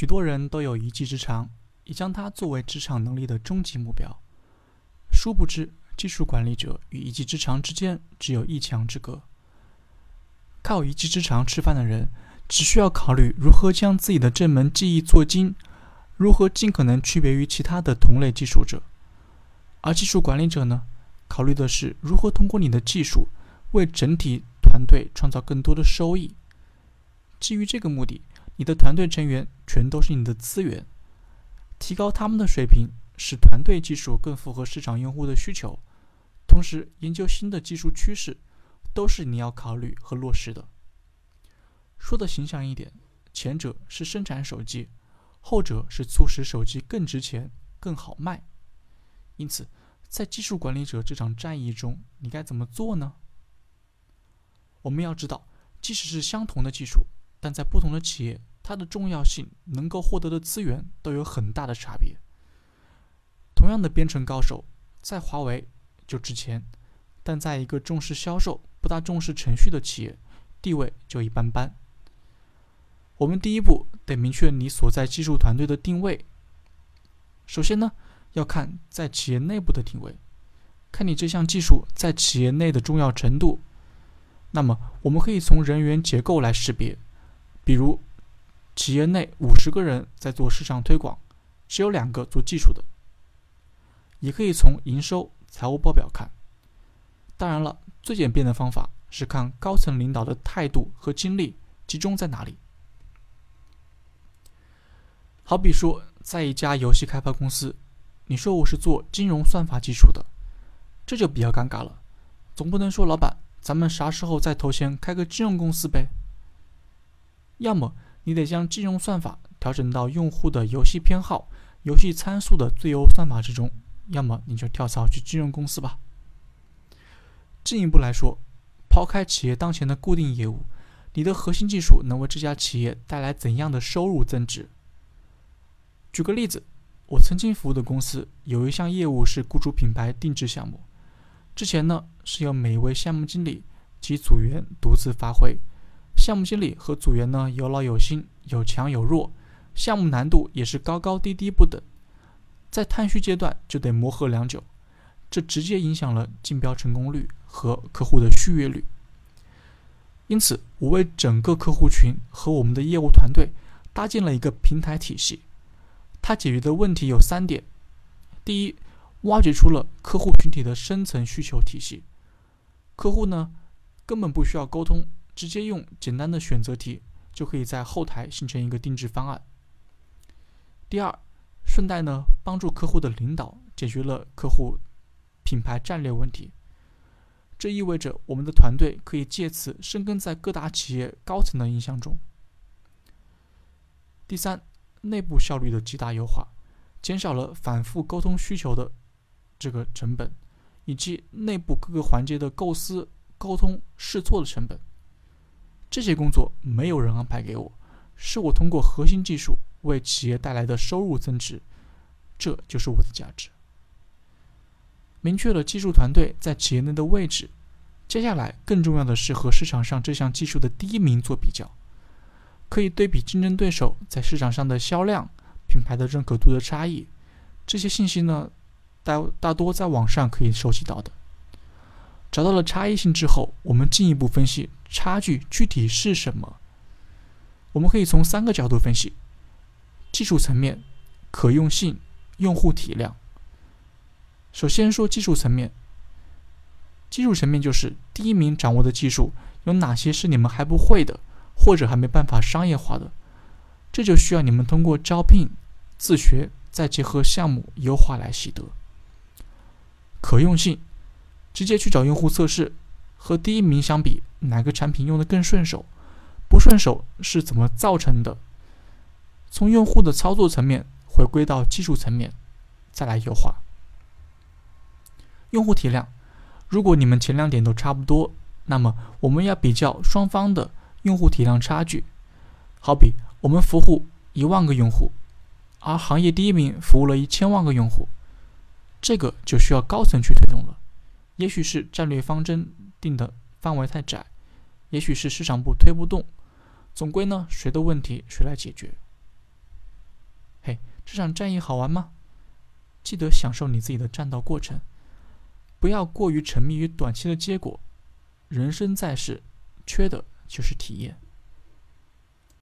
许多人都有一技之长，也将它作为职场能力的终极目标。殊不知，技术管理者与一技之长之间只有一墙之隔。靠一技之长吃饭的人，只需要考虑如何将自己的这门技艺做精，如何尽可能区别于其他的同类技术者。而技术管理者呢，考虑的是如何通过你的技术，为整体团队创造更多的收益。基于这个目的，你的团队成员全都是你的资源，提高他们的水平，使团队技术更符合市场用户的需求，同时研究新的技术趋势。都是你要考虑和落实的。说的形象一点，前者是生产手机，后者是促使手机更值钱、更好卖。因此，在技术管理者这场战役中，你该怎么做呢？我们要知道，即使是相同的技术，但在不同的企业，它的重要性、能够获得的资源都有很大的差别。同样的编程高手，在华为就值钱，但在一个重视销售。不大重视程序的企业，地位就一般般。我们第一步得明确你所在技术团队的定位。首先呢，要看在企业内部的定位，看你这项技术在企业内的重要程度。那么，我们可以从人员结构来识别，比如企业内五十个人在做市场推广，只有两个做技术的。也可以从营收、财务报表看。当然了。最简便的方法是看高层领导的态度和精力集中在哪里。好比说，在一家游戏开发公司，你说我是做金融算法基础的，这就比较尴尬了。总不能说老板，咱们啥时候再投钱开个金融公司呗？要么你得将金融算法调整到用户的游戏偏好、游戏参数的最优算法之中，要么你就跳槽去金融公司吧。进一步来说，抛开企业当前的固定业务，你的核心技术能为这家企业带来怎样的收入增值？举个例子，我曾经服务的公司有一项业务是雇主品牌定制项目，之前呢是由每一位项目经理及组员独自发挥，项目经理和组员呢有老有新，有强有弱，项目难度也是高高低低不等，在探虚阶段就得磨合良久，这直接影响了竞标成功率。和客户的续约率，因此我为整个客户群和我们的业务团队搭建了一个平台体系。它解决的问题有三点：第一，挖掘出了客户群体的深层需求体系，客户呢根本不需要沟通，直接用简单的选择题就可以在后台形成一个定制方案。第二，顺带呢帮助客户的领导解决了客户品牌战略问题。这意味着我们的团队可以借此生根在各大企业高层的印象中。第三，内部效率的极大优化，减少了反复沟通需求的这个成本，以及内部各个环节的构思、沟通、试错的成本。这些工作没有人安排给我，是我通过核心技术为企业带来的收入增值，这就是我的价值。明确了技术团队在企业内的位置，接下来更重要的是和市场上这项技术的第一名做比较，可以对比竞争对手在市场上的销量、品牌的认可度的差异。这些信息呢，大大多在网上可以收集到的。找到了差异性之后，我们进一步分析差距具体是什么。我们可以从三个角度分析：技术层面、可用性、用户体量。首先说技术层面，技术层面就是第一名掌握的技术有哪些是你们还不会的，或者还没办法商业化的，这就需要你们通过招聘、自学，再结合项目优化来习得。可用性，直接去找用户测试，和第一名相比，哪个产品用的更顺手？不顺手是怎么造成的？从用户的操作层面回归到技术层面，再来优化。用户体量，如果你们前两点都差不多，那么我们要比较双方的用户体量差距。好比我们服务一万个用户，而行业第一名服务了一千万个用户，这个就需要高层去推动了。也许是战略方针定的范围太窄，也许是市场部推不动。总归呢，谁的问题谁来解决。嘿这场战役好玩吗？记得享受你自己的战斗过程，不要过于沉迷于短期的结果。人生在世，缺的就是体验。